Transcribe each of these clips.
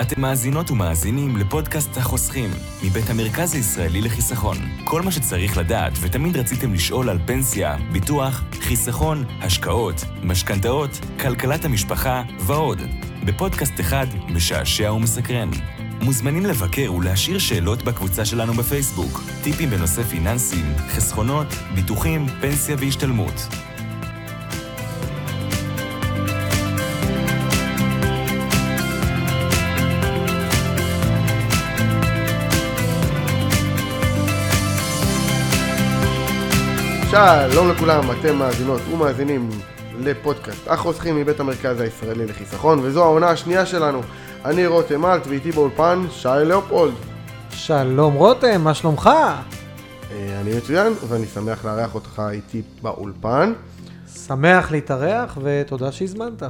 אתם מאזינות ומאזינים לפודקאסט החוסכים, מבית המרכז הישראלי לחיסכון. כל מה שצריך לדעת ותמיד רציתם לשאול על פנסיה, ביטוח, חיסכון, השקעות, משכנתאות, כלכלת המשפחה ועוד. בפודקאסט אחד משעשע ומסקרן. מוזמנים לבקר ולהשאיר שאלות בקבוצה שלנו בפייסבוק. טיפים בנושא פיננסים, חסכונות, ביטוחים, פנסיה והשתלמות. שלום לכולם, אתם מאזינות ומאזינים לפודקאסט החוסכים מבית המרכז הישראלי לחיסכון וזו העונה השנייה שלנו. אני רותם אלט ואיתי באולפן שי לאופולד. שלום רותם, מה שלומך? אה, אני מצוין ואני שמח לארח אותך איתי באולפן. שמח להתארח ותודה שהזמנת.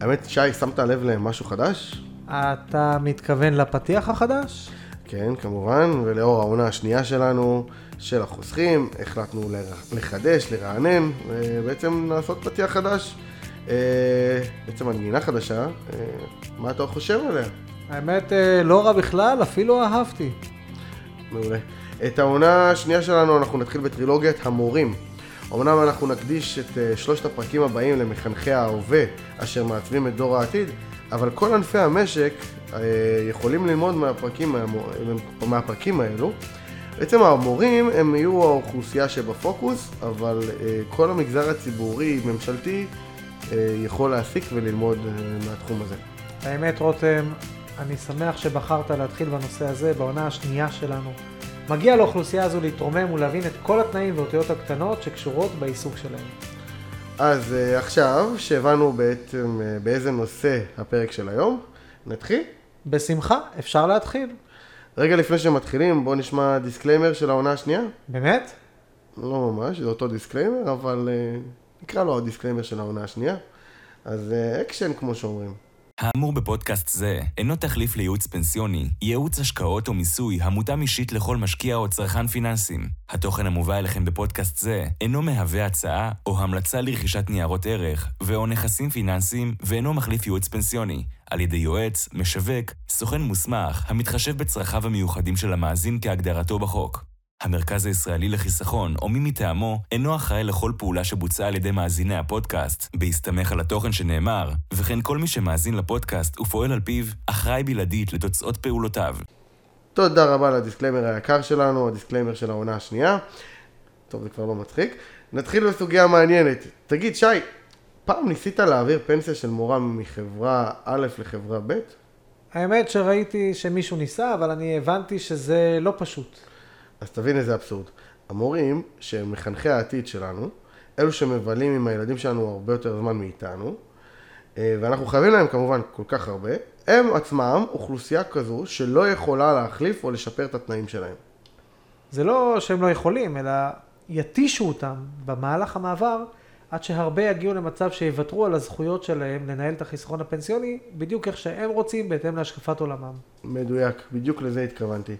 האמת, שי, שמת לב למשהו חדש? אתה מתכוון לפתיח החדש? כן, כמובן, ולאור העונה השנייה שלנו, של החוסכים, החלטנו לחדש, לרענן, ובעצם לעשות פתיח חדש. אה, בעצם מנגינה חדשה, אה, מה אתה חושב עליה? האמת, אה, לא רע בכלל, אפילו אהבתי. מעולה. את העונה השנייה שלנו אנחנו נתחיל בטרילוגיית המורים. אמנם אנחנו נקדיש את שלושת הפרקים הבאים למחנכי ההווה אשר מעצבים את דור העתיד, אבל כל ענפי המשק יכולים ללמוד מהפרקים, מהפרקים האלו. בעצם המורים הם יהיו האוכלוסייה שבפוקוס, אבל כל המגזר הציבורי, ממשלתי, יכול להסיק וללמוד מהתחום הזה. האמת, רותם, אני שמח שבחרת להתחיל בנושא הזה בעונה השנייה שלנו. מגיע לאוכלוסייה הזו להתרומם ולהבין את כל התנאים ואותיות הקטנות שקשורות בעיסוק שלהם. אז עכשיו, שהבנו בעצם באיזה נושא הפרק של היום, נתחיל? בשמחה, אפשר להתחיל. רגע לפני שמתחילים, בואו נשמע דיסקליימר של העונה השנייה. באמת? לא ממש, זה אותו דיסקליימר, אבל אה, נקרא לו הדיסקליימר של העונה השנייה. אז אקשן, כמו שאומרים. האמור בפודקאסט זה אינו תחליף לייעוץ פנסיוני, ייעוץ השקעות או מיסוי המותאם אישית לכל משקיע או צרכן פיננסי. התוכן המובא אליכם בפודקאסט זה אינו מהווה הצעה או המלצה לרכישת ניירות ערך ו/או נכסים פיננסיים ואינו מחליף ייעוץ פנסיוני, על ידי יועץ, משווק, סוכן מוסמך, המתחשב בצרכיו המיוחדים של המאזין כהגדרתו בחוק. המרכז הישראלי לחיסכון, או מי מטעמו, אינו אחראי לכל פעולה שבוצעה על ידי מאזיני הפודקאסט, בהסתמך על התוכן שנאמר, וכן כל מי שמאזין לפודקאסט ופועל על פיו, אחראי בלעדית לתוצאות פעולותיו. תודה רבה לדיסקליימר היקר שלנו, הדיסקליימר של העונה השנייה. טוב, זה כבר לא מצחיק. נתחיל בסוגיה מעניינת. תגיד, שי, פעם ניסית להעביר פנסיה של מורה מחברה א' לחברה ב'? האמת שראיתי שמישהו ניסה, אבל אני הבנתי שזה לא פשוט. אז תבין איזה אבסורד. המורים, שהם מחנכי העתיד שלנו, אלו שמבלים עם הילדים שלנו הרבה יותר זמן מאיתנו, אה, ואנחנו חייבים להם כמובן כל כך הרבה, הם עצמם אוכלוסייה כזו שלא יכולה להחליף או לשפר את התנאים שלהם. זה לא שהם לא יכולים, אלא יתישו אותם במהלך המעבר עד שהרבה יגיעו למצב שיוותרו על הזכויות שלהם לנהל את החיסכון הפנסיוני בדיוק איך שהם רוצים בהתאם להשקפת עולמם. מדויק, בדיוק לזה התכוונתי.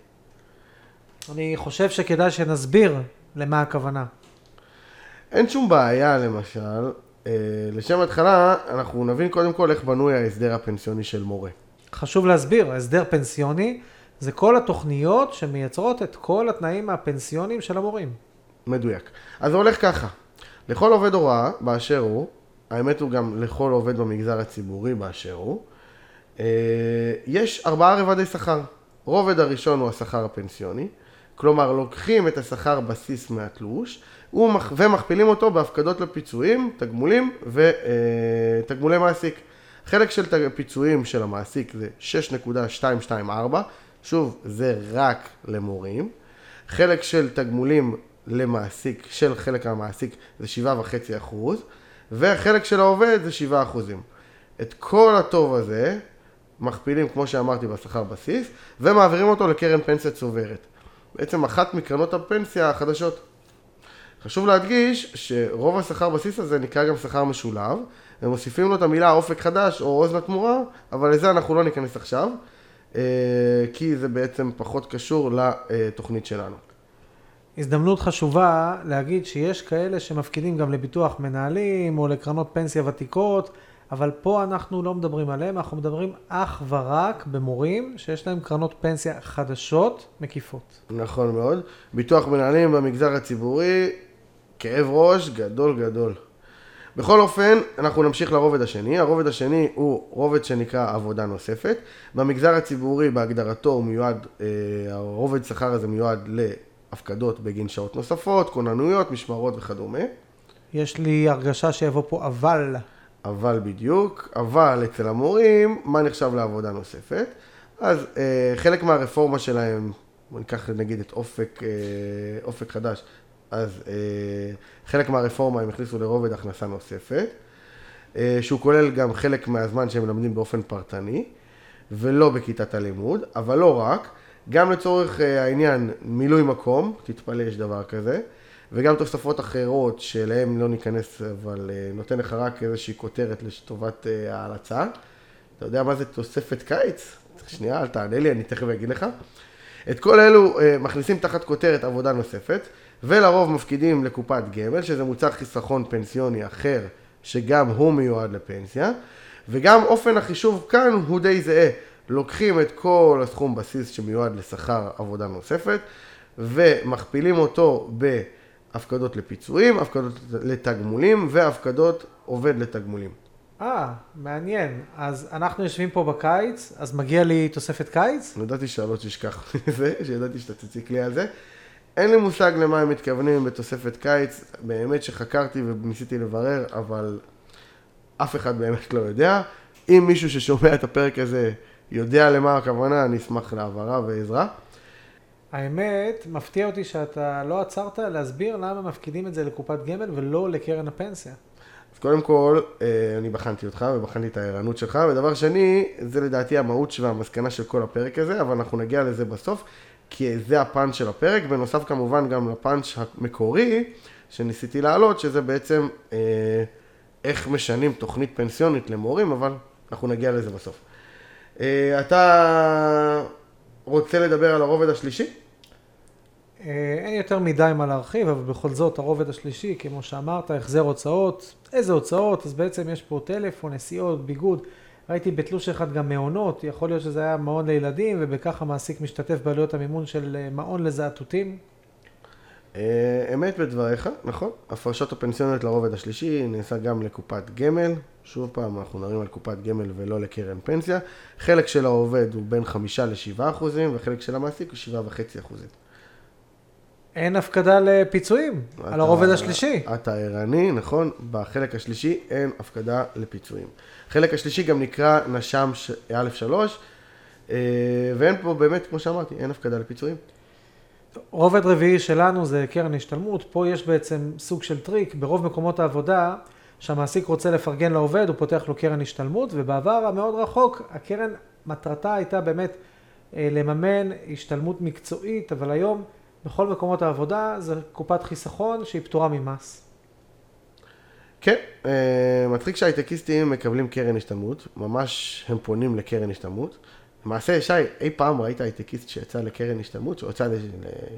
אני חושב שכדאי שנסביר למה הכוונה. אין שום בעיה למשל, אה, לשם התחלה אנחנו נבין קודם כל איך בנוי ההסדר הפנסיוני של מורה. חשוב להסביר, הסדר פנסיוני זה כל התוכניות שמייצרות את כל התנאים הפנסיוניים של המורים. מדויק. אז זה הולך ככה, לכל עובד הוראה באשר הוא, האמת הוא גם לכל עובד במגזר הציבורי באשר הוא, אה, יש ארבעה רבדי שכר. רובד הראשון הוא השכר הפנסיוני, כלומר לוקחים את השכר בסיס מהתלוש ומכפילים אותו בהפקדות לפיצויים, תגמולים ותגמולי אה, מעסיק. חלק של פיצויים של המעסיק זה 6.224, שוב, זה רק למורים. חלק של תגמולים למעסיק, של חלק המעסיק זה 7.5 אחוז, והחלק של העובד זה 7 אחוזים. את כל הטוב הזה מכפילים, כמו שאמרתי, בשכר בסיס, ומעבירים אותו לקרן פנסיה צוברת. בעצם אחת מקרנות הפנסיה החדשות. חשוב להדגיש שרוב השכר בסיס הזה נקרא גם שכר משולב, ומוסיפים לו את המילה אופק חדש או עוז לתמורה, אבל לזה אנחנו לא ניכנס עכשיו, אה, כי זה בעצם פחות קשור לתוכנית שלנו. הזדמנות חשובה להגיד שיש כאלה שמפקידים גם לביטוח מנהלים או לקרנות פנסיה ותיקות, אבל פה אנחנו לא מדברים עליהם, אנחנו מדברים אך ורק במורים שיש להם קרנות פנסיה חדשות, מקיפות. נכון מאוד. ביטוח מנהלים במגזר הציבורי, כאב ראש גדול גדול. בכל אופן, אנחנו נמשיך לרובד השני. הרובד השני הוא רובד שנקרא עבודה נוספת. במגזר הציבורי, בהגדרתו, הוא מיועד, אה, הרובד שכר הזה מיועד להפקדות בגין שעות נוספות, כוננויות, משמרות וכדומה. יש לי הרגשה שיבוא פה אבל. אבל בדיוק, אבל אצל המורים, מה נחשב לעבודה נוספת? אז אה, חלק מהרפורמה שלהם, בוא ניקח נגיד את אופק, אה, אופק חדש, אז אה, חלק מהרפורמה הם הכניסו לרובד הכנסה נוספת, אה, שהוא כולל גם חלק מהזמן שהם מלמדים באופן פרטני, ולא בכיתת הלימוד, אבל לא רק, גם לצורך אה, העניין מילוי מקום, תתפלא יש דבר כזה, וגם תוספות אחרות שאליהן לא ניכנס, אבל אה, נותן לך רק איזושהי כותרת לטובת אה, ההלצה. אתה יודע מה זה תוספת קיץ? שנייה, אל תענה לי, אני תכף אגיד לך. את כל אלו אה, מכניסים תחת כותרת עבודה נוספת, ולרוב מפקידים לקופת גמל, שזה מוצר חיסכון פנסיוני אחר, שגם הוא מיועד לפנסיה, וגם אופן החישוב כאן הוא די זהה. לוקחים את כל הסכום בסיס שמיועד לשכר עבודה נוספת, ומכפילים אותו בהפקדות לפיצויים, הפקדות לתגמולים והפקדות עובד לתגמולים. אה, מעניין. אז אנחנו יושבים פה בקיץ, אז מגיע לי תוספת קיץ? ידעתי שלא תשכח זה, שידעתי שאתה תציק לי על זה. אין לי מושג למה הם מתכוונים בתוספת קיץ, באמת שחקרתי וניסיתי לברר, אבל אף אחד באמת לא יודע. אם מישהו ששומע את הפרק הזה יודע למה הכוונה, אני אשמח להעברה ועזרה. האמת, מפתיע אותי שאתה לא עצרת להסביר למה מפקידים את זה לקופת גמל ולא לקרן הפנסיה. אז קודם כל, אה, אני בחנתי אותך ובחנתי את הערנות שלך, ודבר שני, זה לדעתי המהות והמסקנה של כל הפרק הזה, אבל אנחנו נגיע לזה בסוף, כי זה הפאנץ' של הפרק, בנוסף כמובן גם לפאנץ' המקורי שניסיתי להעלות, שזה בעצם אה, איך משנים תוכנית פנסיונית למורים, אבל אנחנו נגיע לזה בסוף. אה, אתה רוצה לדבר על הרובד השלישי? אה, אין יותר מדי מה להרחיב, אבל בכל זאת הרובד השלישי, כמו שאמרת, החזר הוצאות. איזה הוצאות? אז בעצם יש פה טלפון, נסיעות, ביגוד. ראיתי בתלוש אחד גם מעונות, יכול להיות שזה היה מעון לילדים, ובכך המעסיק משתתף בעלויות המימון של אה, מעון לזעתותים. אה, אמת בדבריך, נכון. הפרשות הפנסיוניות לרובד השלישי נעשה גם לקופת גמל. שוב פעם, אנחנו מדברים על קופת גמל ולא לקרן פנסיה. חלק של העובד הוא בין 5 ל-7 אחוזים, וחלק של המעסיק הוא 7.5 אחוזים. אין הפקדה לפיצויים על הרובד השלישי. אתה ערני, נכון, בחלק השלישי אין הפקדה לפיצויים. החלק השלישי גם נקרא נש"ם א'3, אה, ואין פה באמת, כמו שאמרתי, אין הפקדה לפיצויים. רובד רביעי שלנו זה קרן השתלמות, פה יש בעצם סוג של טריק, ברוב מקומות העבודה, שהמעסיק רוצה לפרגן לעובד, הוא פותח לו קרן השתלמות, ובעבר המאוד רחוק, הקרן, מטרתה הייתה באמת אה, לממן השתלמות מקצועית, אבל היום בכל מקומות העבודה זה קופת חיסכון שהיא פטורה ממס. כן, אה, מצחיק שהייטקיסטים מקבלים קרן השתלמות, ממש הם פונים לקרן השתלמות. למעשה, שי, אי פעם ראית הייטקיסט שיצא לקרן השתלמות, שיצא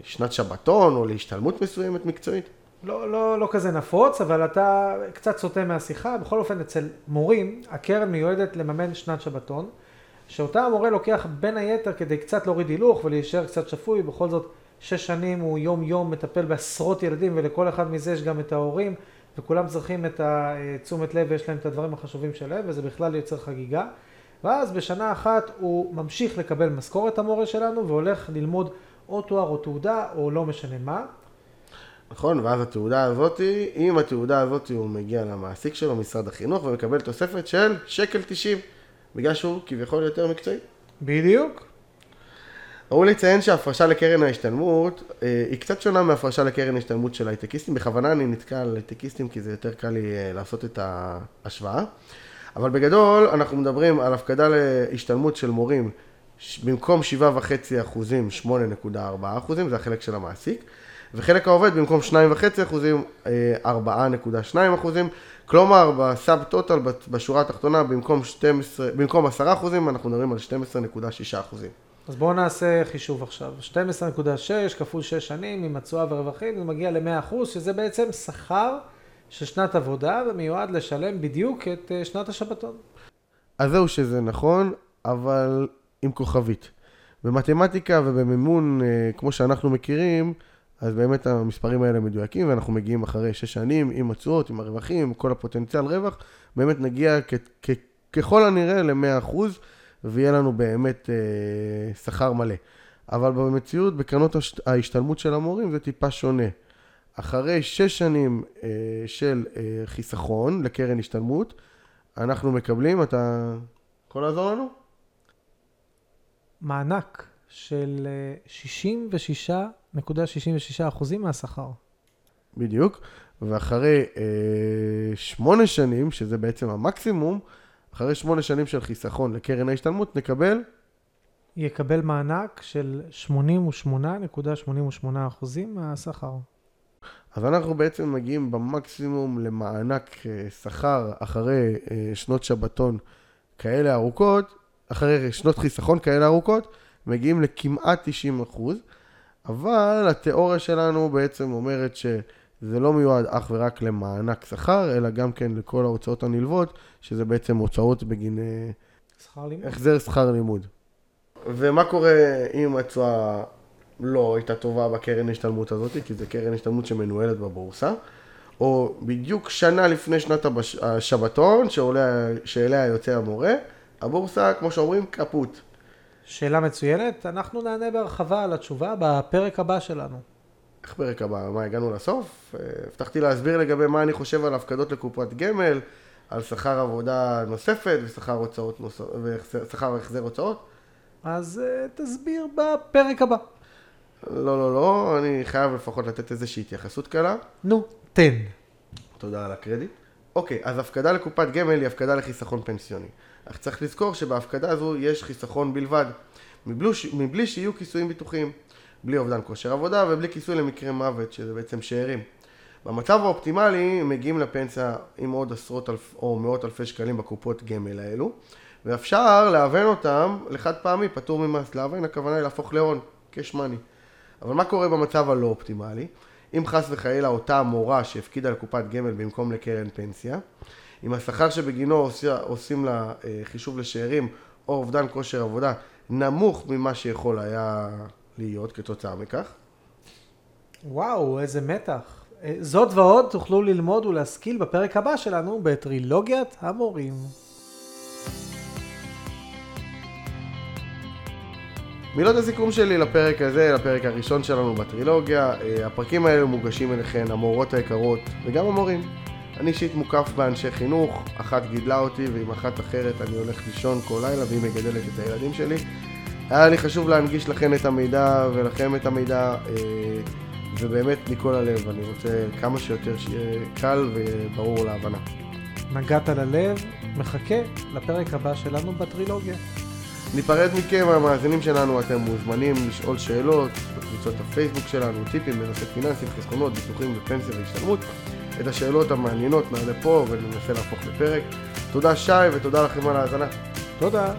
לשנת שבתון או להשתלמות מסוימת מקצועית? לא, לא, לא כזה נפוץ, אבל אתה קצת סוטה מהשיחה. בכל אופן, אצל מורים, הקרן מיועדת לממן שנת שבתון, שאותה המורה לוקח בין היתר כדי קצת להוריד הילוך ולהישאר קצת שפוי, בכל זאת שש שנים הוא יום יום מטפל בעשרות ילדים ולכל אחד מזה יש גם את ההורים וכולם צריכים את התשומת לב ויש להם את הדברים החשובים שלהם וזה בכלל יוצר חגיגה. ואז בשנה אחת הוא ממשיך לקבל משכורת המורה שלנו והולך ללמוד או תואר או תעודה או לא משנה מה. נכון, ואז התעודה הזאת, עם התעודה הזאת הוא מגיע למעסיק שלו, משרד החינוך, ומקבל תוספת של שקל 90, בגלל שהוא כביכול יותר מקצועי. בדיוק. ראוי לציין שההפרשה לקרן ההשתלמות אה, היא קצת שונה מהפרשה לקרן ההשתלמות של הייטקיסטים. בכוונה אני נתקע על הייטקיסטים כי זה יותר קל לי אה, לעשות את ההשוואה. אבל בגדול אנחנו מדברים על הפקדה להשתלמות של מורים במקום 7.5 אחוזים, 8.4 אחוזים, זה החלק של המעסיק. וחלק העובד במקום 2.5 אחוזים, 4.2 אה, אחוזים. כלומר, בסאב טוטל, בשורה התחתונה, במקום, 12, במקום 10 אחוזים, אנחנו מדברים על 12.6 אחוזים. אז בואו נעשה חישוב עכשיו. 12.6 כפול 6 שנים עם התשואה ורווחים, זה מגיע ל-100%, שזה בעצם שכר של שנת עבודה ומיועד לשלם בדיוק את אה, שנת השבתון. אז זהו שזה נכון, אבל עם כוכבית. במתמטיקה ובמימון, אה, כמו שאנחנו מכירים, אז באמת המספרים האלה מדויקים, ואנחנו מגיעים אחרי שש שנים עם התשואות, עם הרווחים, עם כל הפוטנציאל רווח, באמת נגיע כ- כ- ככל הנראה ל-100%, ויהיה לנו באמת אה, שכר מלא. אבל במציאות, בקרנות הש- ההשתלמות של המורים זה טיפה שונה. אחרי שש שנים אה, של אה, חיסכון לקרן השתלמות, אנחנו מקבלים, אתה יכול לעזור לנו? מענק של אה, 66.66% מהשכר. בדיוק. ואחרי אה, שמונה שנים, שזה בעצם המקסימום, אחרי שמונה שנים של חיסכון לקרן ההשתלמות, נקבל יקבל מענק של 88.88% מהשכר. אז אנחנו בעצם מגיעים במקסימום למענק אה, שכר אחרי אה, שנות שבתון כאלה ארוכות, אחרי שנות חיסכון כאלה ארוכות, מגיעים לכמעט 90 אחוז, אבל התיאוריה שלנו בעצם אומרת שזה לא מיועד אך ורק למענק שכר, אלא גם כן לכל ההוצאות הנלוות, שזה בעצם הוצאות בגין אה, שכר לימוד. החזר שכר לימוד. ומה קורה אם התשואה לא הייתה טובה בקרן השתלמות הזאת, כי זה קרן השתלמות שמנוהלת בבורסה, או בדיוק שנה לפני שנת הבש... השבתון, שעולה... שאליה יוצא המורה, הבורסה, כמו שאומרים, קפוט. שאלה מצוינת, אנחנו נענה בהרחבה על התשובה בפרק הבא שלנו. איך פרק הבא? מה, הגענו לסוף? אה, הבטחתי להסביר לגבי מה אני חושב על הפקדות לקופת גמל, על שכר עבודה נוספת ושכר הוצאות נוס... ושכר החזר הוצאות. אז uh, תסביר בפרק הבא. לא, לא, לא, אני חייב לפחות לתת איזושהי התייחסות קלה. נו, תן. תודה על הקרדיט. אוקיי, אז הפקדה לקופת גמל היא הפקדה לחיסכון פנסיוני. אך צריך לזכור שבהפקדה הזו יש חיסכון בלבד, מבלי, ש... מבלי שיהיו כיסויים ביטוחיים, בלי אובדן כושר עבודה ובלי כיסוי למקרה מוות, שזה בעצם שאירים. במצב האופטימלי מגיעים לפנסיה עם עוד עשרות אלף או מאות אלפי שקלים בקופות גמל האלו, ואפשר להוון אותם לחד פעמי, פטור ממס. להוון הכוונה היא להפוך להון, cash money. אבל מה קורה במצב הלא אופטימלי? אם חס וחלילה אותה מורה שהפקידה לקופת גמל במקום לקרן פנסיה, אם השכר שבגינו עושה, עושים לה אה, חישוב לשאירים או אובדן כושר עבודה נמוך ממה שיכול היה להיות כתוצאה מכך, וואו, איזה מתח. אה, זאת ועוד תוכלו ללמוד ולהשכיל בפרק הבא שלנו בטרילוגיית המורים. מילות הסיכום שלי לפרק הזה, לפרק הראשון שלנו בטרילוגיה, אה, הפרקים האלו מוגשים אליכן, המורות היקרות וגם המורים. אני אישית מוקף באנשי חינוך, אחת גידלה אותי ועם אחת אחרת אני הולך לישון כל לילה והיא מגדלת את הילדים שלי. היה לי חשוב להנגיש לכן את המידע ולכם את המידע, אה, ובאמת מכל הלב, אני רוצה כמה שיותר שיהיה קל וברור להבנה. נגעת ללב, מחכה לפרק הבא שלנו בטרילוגיה. ניפרד מכם, המאזינים שלנו, אתם מוזמנים לשאול שאלות בקבוצות הפייסבוק שלנו, טיפים בנושא פיננסים, חסכונות, ביטוחים ופנסיה והשתלמות. את השאלות המעניינות נעלה פה וננסה להפוך לפרק. תודה שי ותודה לכם על ההאזנה. תודה.